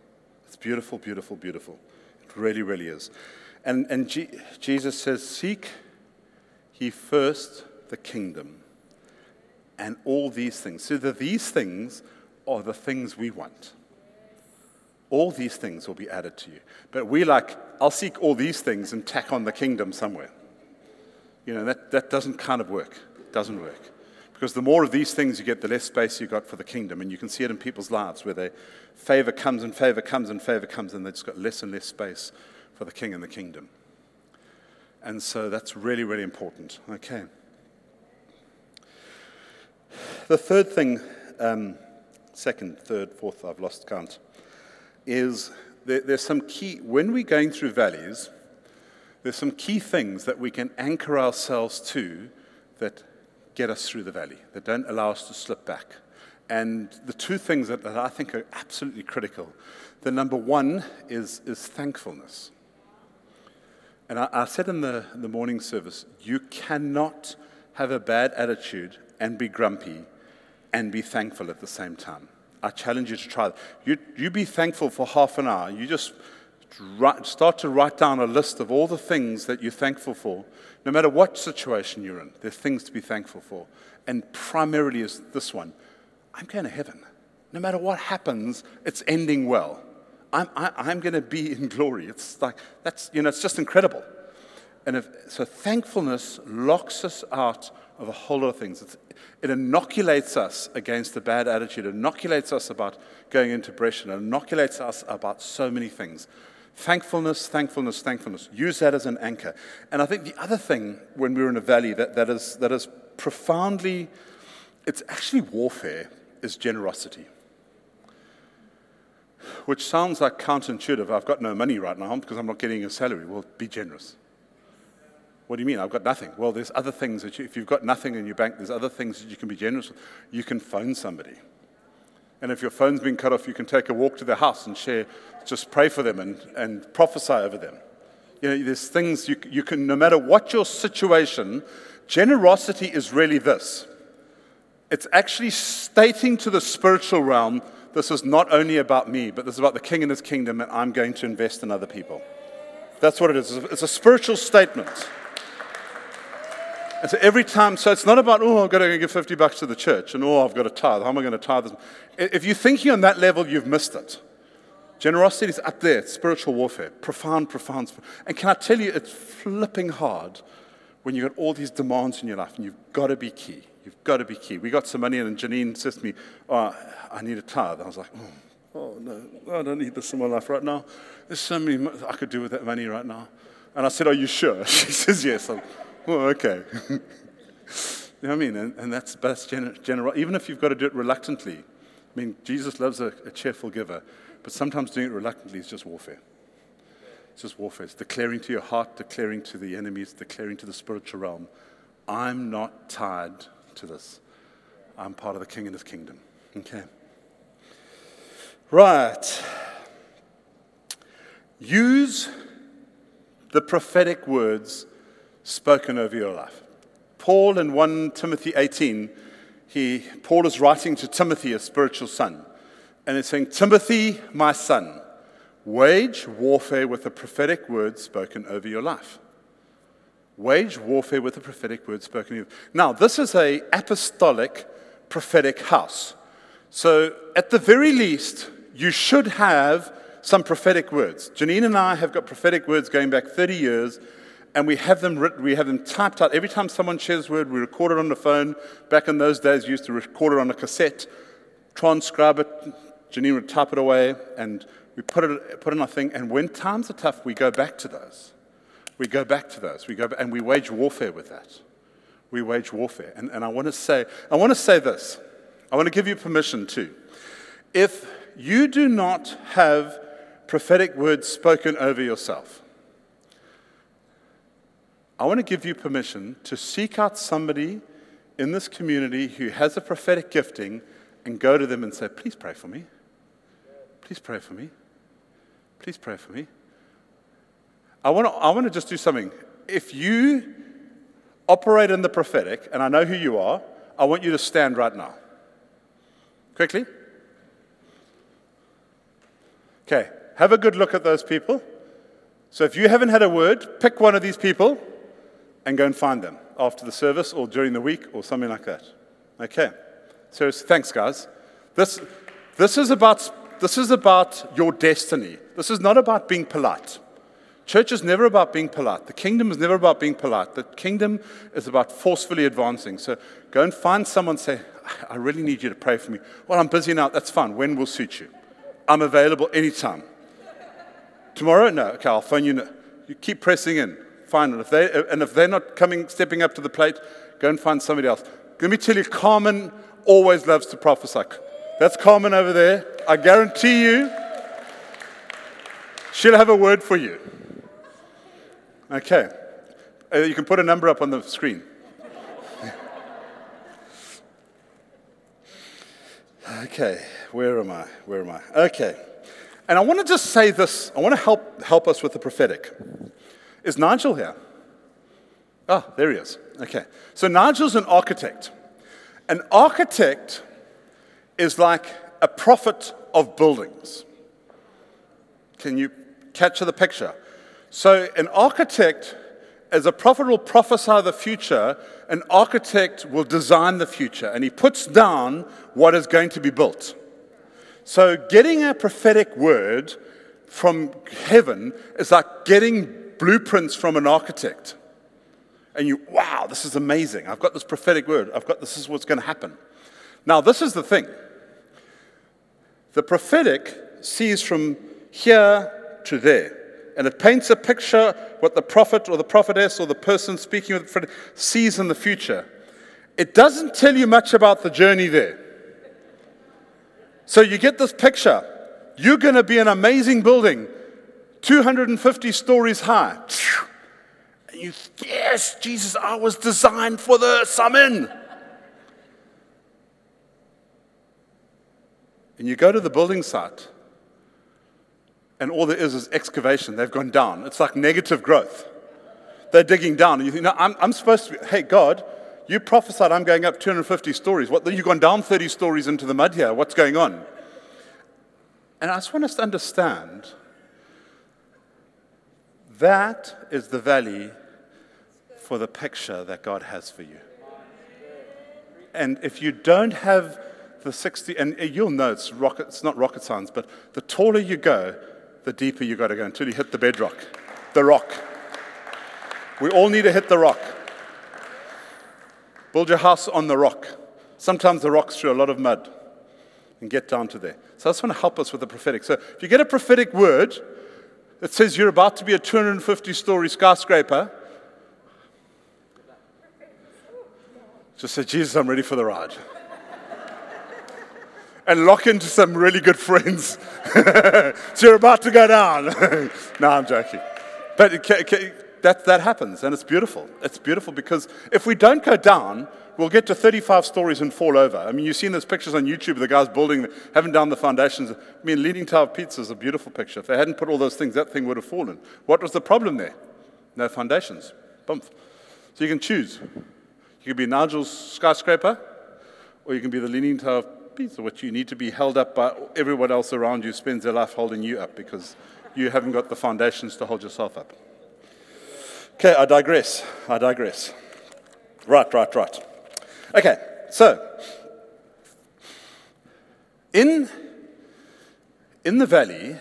It's beautiful, beautiful, beautiful. It really, really is. And, and G- Jesus says, Seek ye first the kingdom and all these things. So these things are the things we want. All these things will be added to you. But we like, I'll seek all these things and tack on the kingdom somewhere. You know, that, that doesn't kind of work. Doesn't work. Because the more of these things you get, the less space you got for the kingdom. And you can see it in people's lives where they, favor comes and favor comes and favor comes, and they've just got less and less space for the king and the kingdom. And so that's really, really important. Okay. The third thing, um, second, third, fourth, I've lost count, is there, there's some key, when we're going through valleys, there's some key things that we can anchor ourselves to that get us through the valley, that don't allow us to slip back. And the two things that, that I think are absolutely critical the number one is, is thankfulness. And I, I said in the, the morning service, you cannot have a bad attitude and be grumpy and be thankful at the same time. I challenge you to try that. You, you be thankful for half an hour. You just write, start to write down a list of all the things that you're thankful for, no matter what situation you're in. There's things to be thankful for. And primarily is this one I'm going to heaven. No matter what happens, it's ending well. I'm, I, am i am going to be in glory. It's like, that's, you know, it's just incredible. And if, so thankfulness locks us out of a whole lot of things. It's, it inoculates us against the bad attitude, it inoculates us about going into depression, it inoculates us about so many things. Thankfulness, thankfulness, thankfulness. Use that as an anchor. And I think the other thing when we're in a valley that, that, is, that is profoundly, it's actually warfare, is generosity. Which sounds like counterintuitive. I've got no money right now because I'm not getting a salary. Well, be generous. What do you mean? I've got nothing. Well, there's other things that you, if you've got nothing in your bank, there's other things that you can be generous with. You can phone somebody. And if your phone's been cut off, you can take a walk to their house and share, just pray for them and, and prophesy over them. You know, there's things you, you can, no matter what your situation, generosity is really this. It's actually stating to the spiritual realm, this is not only about me, but this is about the king and his kingdom, and I'm going to invest in other people. That's what it is. It's a spiritual statement. And so every time, so it's not about, oh, I've got to give 50 bucks to the church, and oh, I've got to tithe. How am I going to tithe this? If you're thinking on that level, you've missed it. Generosity is up there, it's spiritual warfare, profound, profound. And can I tell you, it's flipping hard when you've got all these demands in your life, and you've got to be key. You've got to be key. We got some money, and Janine says to me, oh, I need a tithe. I was like, oh, oh no, I don't need this in my life right now. There's so many I could do with that money right now. And I said, Are you sure? She says, Yes. I'm, oh, okay. you know what I mean? And, and that's, that's gener- general. Even if you've got to do it reluctantly. I mean, Jesus loves a, a cheerful giver, but sometimes doing it reluctantly is just warfare. It's just warfare. It's declaring to your heart, declaring to the enemies, declaring to the spiritual realm, I'm not tied to this. I'm part of the king and his kingdom. Okay. Right. Use the prophetic words spoken over your life. Paul in 1 Timothy 18, he, Paul is writing to Timothy, a spiritual son, and he's saying, Timothy, my son, wage warfare with the prophetic word spoken over your life. Wage warfare with the prophetic word spoken over you. Now, this is a apostolic prophetic house. So, at the very least, you should have some prophetic words. Janine and I have got prophetic words going back 30 years, and we have them written, we have them typed out. Every time someone shares a word, we record it on the phone. Back in those days, we used to record it on a cassette, transcribe it. Janine would type it away, and we put it, put it in our thing. And when times are tough, we go back to those. We go back to those. We go back, and we wage warfare with that. We wage warfare. And, and I want to say, I want to say this. I want to give you permission too. If you do not have prophetic words spoken over yourself, I want to give you permission to seek out somebody in this community who has a prophetic gifting and go to them and say, Please pray for me. Please pray for me. Please pray for me. I want to, I want to just do something. If you operate in the prophetic, and I know who you are, I want you to stand right now. Quickly. Okay, have a good look at those people. So if you haven't had a word, pick one of these people and go and find them after the service or during the week or something like that. Okay. So thanks, guys. This, this, is about, this is about your destiny. This is not about being polite. Church is never about being polite. The kingdom is never about being polite. The kingdom is about forcefully advancing. So go and find someone say, I really need you to pray for me. Well, I'm busy now. That's fine. When will suit you? I'm available anytime. Tomorrow? No. Okay, I'll phone you. You keep pressing in fine. And if, they, and if they're not coming, stepping up to the plate, go and find somebody else. Let me tell you, Carmen always loves to prophesy. That's Carmen over there. I guarantee you, she'll have a word for you. Okay. Uh, you can put a number up on the screen. okay, where am I? Where am I? Okay. And I want to just say this. I want to help, help us with the prophetic. Is Nigel here? Ah, there he is. Okay. So Nigel's an architect. An architect is like a prophet of buildings. Can you capture the picture? So, an architect, as a prophet will prophesy the future, an architect will design the future and he puts down what is going to be built. So, getting a prophetic word from heaven is like getting blueprints from an architect. And you, wow, this is amazing. I've got this prophetic word. I've got this is what's going to happen. Now, this is the thing. The prophetic sees from here to there. And it paints a picture what the prophet or the prophetess or the person speaking with the prophet sees in the future. It doesn't tell you much about the journey there. So you get this picture. You're going to be an amazing building. 250 stories high. And you, yes, Jesus, I was designed for this. I'm in. And you go to the building site, and all there is is excavation. They've gone down. It's like negative growth. They're digging down. And you think, no, I'm, I'm supposed to be, hey, God, you prophesied I'm going up 250 stories. What, you've gone down 30 stories into the mud here. What's going on? And I just want us to understand that is the valley for the picture that God has for you. And if you don't have the 60, and you'll know it's, rocket, it's not rocket science, but the taller you go, the deeper you got to go until you hit the bedrock, the rock. We all need to hit the rock. Build your house on the rock. Sometimes the rock's through a lot of mud and get down to there. So I just want to help us with the prophetic. So if you get a prophetic word, that says you're about to be a 250 story skyscraper, just say, Jesus, I'm ready for the ride. and lock into some really good friends. so you're about to go down. no, I'm joking. But that, that happens, and it's beautiful. It's beautiful because if we don't go down, we'll get to 35 stories and fall over. I mean, you've seen those pictures on YouTube of the guys building, haven't done the foundations. I mean, Leaning Tower of Pisa is a beautiful picture. If they hadn't put all those things, that thing would have fallen. What was the problem there? No foundations. Bump. So you can choose. You can be Nigel's skyscraper, or you can be the Leaning Tower of Pisa, which you need to be held up by everyone else around you spends their life holding you up because you haven't got the foundations to hold yourself up. Okay, I digress. I digress. Right, right, right. Okay, so in, in the valley,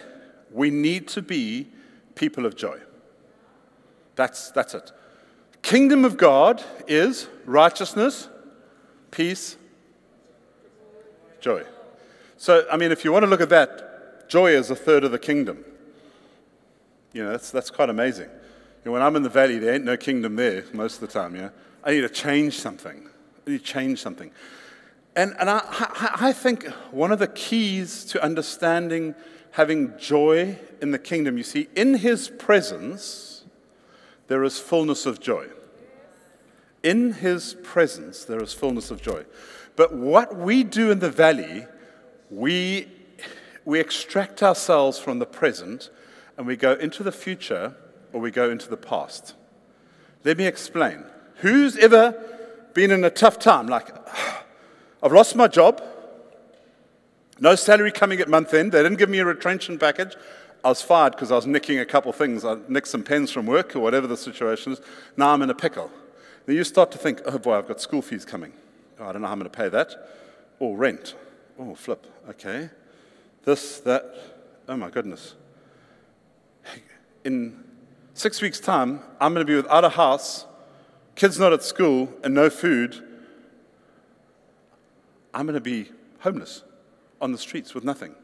we need to be people of joy. That's, that's it. Kingdom of God is righteousness, peace, joy. So, I mean, if you want to look at that, joy is a third of the kingdom. You know, that's, that's quite amazing. You know, when I'm in the valley, there ain't no kingdom there most of the time, yeah? I need to change something. To change something. And, and I, I, I think one of the keys to understanding having joy in the kingdom, you see, in his presence, there is fullness of joy. In his presence, there is fullness of joy. But what we do in the valley, we, we extract ourselves from the present and we go into the future or we go into the past. Let me explain. Who's ever been in a tough time? Like, I've lost my job. No salary coming at month end. They didn't give me a retrenchment package. I was fired because I was nicking a couple things. I nicked some pens from work or whatever the situation is. Now I'm in a pickle. Then you start to think, oh boy, I've got school fees coming. Oh, I don't know how I'm going to pay that. Or rent. Oh, flip. Okay. This, that. Oh my goodness. In six weeks' time, I'm going to be without a house, kids not at school, and no food I'm going to be homeless on the streets with nothing.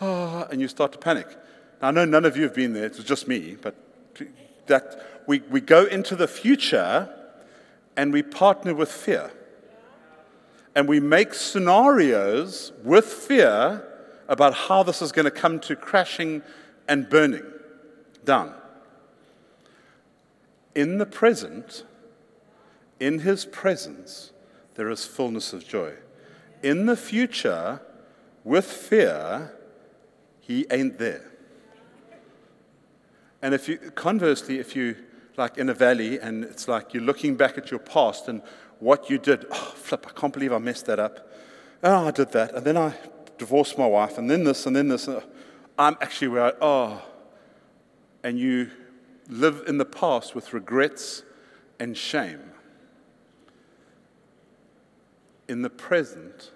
Oh, and you start to panic. Now, I know none of you have been there, it's just me, but that we, we go into the future and we partner with fear. And we make scenarios with fear about how this is going to come to crashing and burning down. In the present, in his presence, there is fullness of joy in the future, with fear, he ain't there. And if you, conversely, if you like in a valley and it's like you're looking back at your past and what you did, oh, flip, I can't believe I messed that up. Oh, I did that. And then I divorced my wife, and then this, and then this. Uh, I'm actually where I, oh. And you live in the past with regrets and shame. In the present,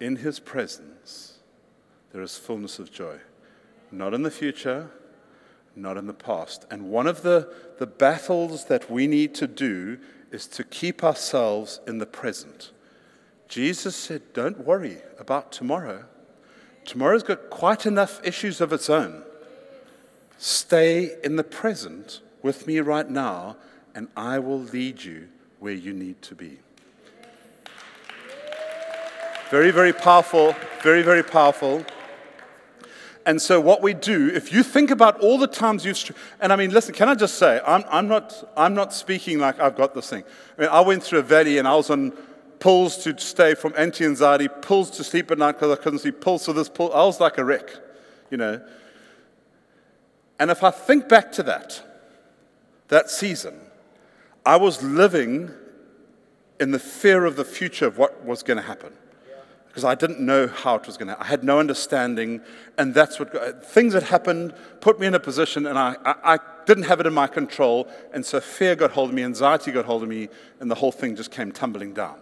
in his presence, there is fullness of joy. Not in the future, not in the past. And one of the, the battles that we need to do is to keep ourselves in the present. Jesus said, Don't worry about tomorrow. Tomorrow's got quite enough issues of its own. Stay in the present with me right now, and I will lead you where you need to be. Very, very powerful, very, very powerful. And so, what we do, if you think about all the times you've, str- and I mean, listen, can I just say, I'm, I'm, not, I'm not speaking like I've got this thing. I mean, I went through a valley and I was on pills to stay from anti anxiety, pills to sleep at night because I couldn't sleep, pills for this, pill. I was like a wreck, you know. And if I think back to that, that season, I was living in the fear of the future of what was going to happen because I didn't know how it was going to. I had no understanding, and that's what uh, things that happened put me in a position, and I, I, I, didn't have it in my control, and so fear got hold of me, anxiety got hold of me, and the whole thing just came tumbling down.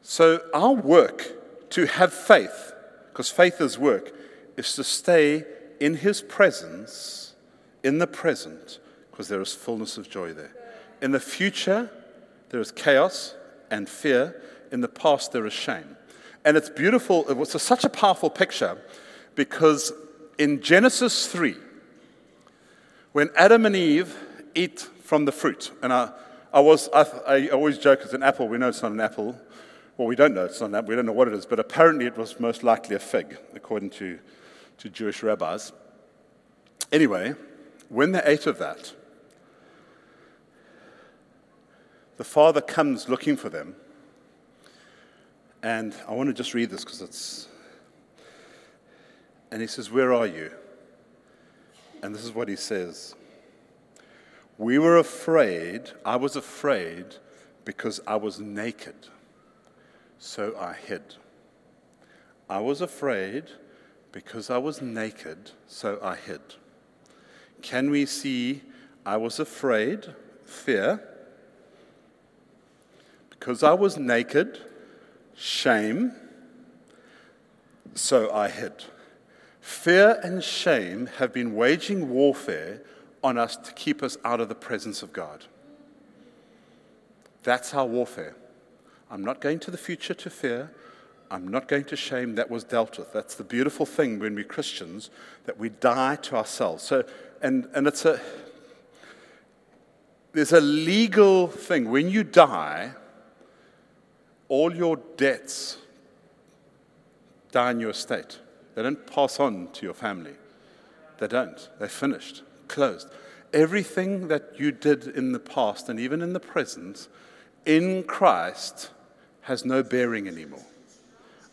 So our work to have faith, because faith is work, is to stay in His presence, in the present, because there is fullness of joy there. In the future, there is chaos and fear. In the past, there is shame. And it's beautiful. It was such a powerful picture because in Genesis 3, when Adam and Eve eat from the fruit, and I, I, was, I, I always joke it's an apple. We know it's not an apple. Well, we don't know it's not an apple. We don't know what it is, but apparently it was most likely a fig, according to, to Jewish rabbis. Anyway, when they ate of that, the father comes looking for them and I want to just read this because it's. And he says, Where are you? And this is what he says We were afraid, I was afraid because I was naked, so I hid. I was afraid because I was naked, so I hid. Can we see I was afraid, fear? Because I was naked, shame, so I hid. Fear and shame have been waging warfare on us to keep us out of the presence of God. That's our warfare. I'm not going to the future to fear. I'm not going to shame. That was dealt with. That's the beautiful thing when we're Christians, that we die to ourselves. So, and, and it's a, there's a legal thing. When you die, all your debts die in your estate. They don't pass on to your family. They don't. They're finished, closed. Everything that you did in the past and even in the present in Christ has no bearing anymore.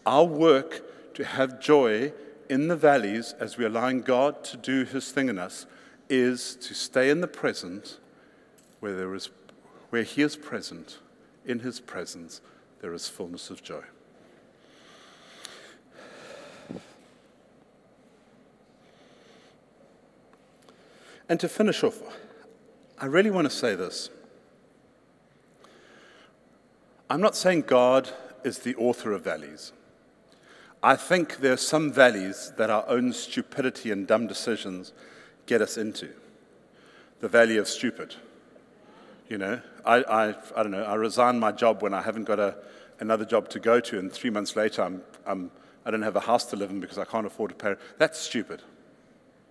Our work to have joy in the valleys as we're allowing God to do his thing in us is to stay in the present where, there is, where he is present. In his presence, there is fullness of joy. And to finish off, I really want to say this. I'm not saying God is the author of valleys. I think there are some valleys that our own stupidity and dumb decisions get us into. The valley of stupid. You know, I, I, I don't know, I resign my job when I haven't got a, another job to go to, and three months later I'm, I'm, I don't have a house to live in because I can't afford to pay. That's stupid.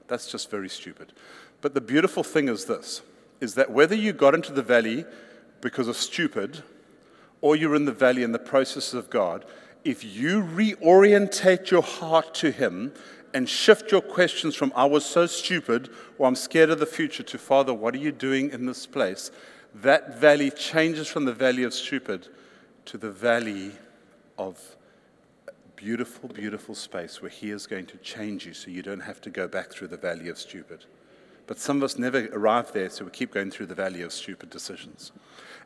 That's just very stupid. But the beautiful thing is this is that whether you got into the valley because of stupid or you're in the valley in the process of God, if you reorientate your heart to Him and shift your questions from, I was so stupid, or I'm scared of the future, to, Father, what are you doing in this place? That valley changes from the valley of stupid to the valley of beautiful, beautiful space where He is going to change you so you don't have to go back through the valley of stupid. But some of us never arrive there, so we keep going through the valley of stupid decisions.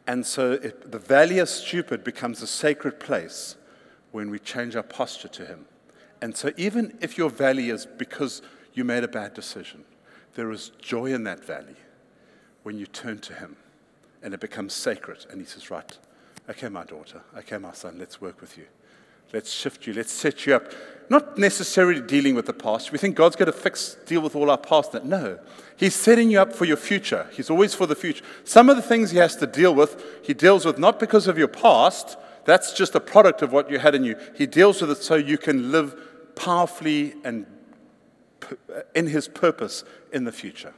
And so it, the valley of stupid becomes a sacred place when we change our posture to Him. And so even if your valley is because you made a bad decision, there is joy in that valley when you turn to Him and it becomes sacred. And He says, Right, okay, my daughter, okay, my son, let's work with you. Let's shift you. Let's set you up. Not necessarily dealing with the past. We think God's going to fix, deal with all our past. No. He's setting you up for your future. He's always for the future. Some of the things He has to deal with, He deals with not because of your past. That's just a product of what you had in you. He deals with it so you can live powerfully and in His purpose in the future.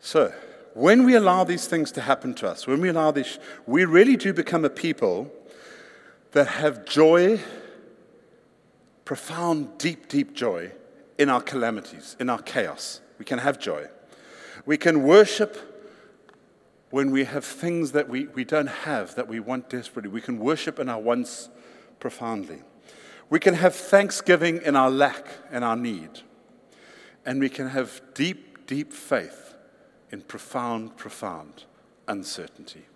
So, when we allow these things to happen to us, when we allow this, we really do become a people that have joy, profound, deep, deep joy in our calamities, in our chaos. We can have joy. We can worship when we have things that we, we don't have that we want desperately. We can worship in our wants profoundly. We can have thanksgiving in our lack and our need. And we can have deep, deep faith in profound, profound uncertainty.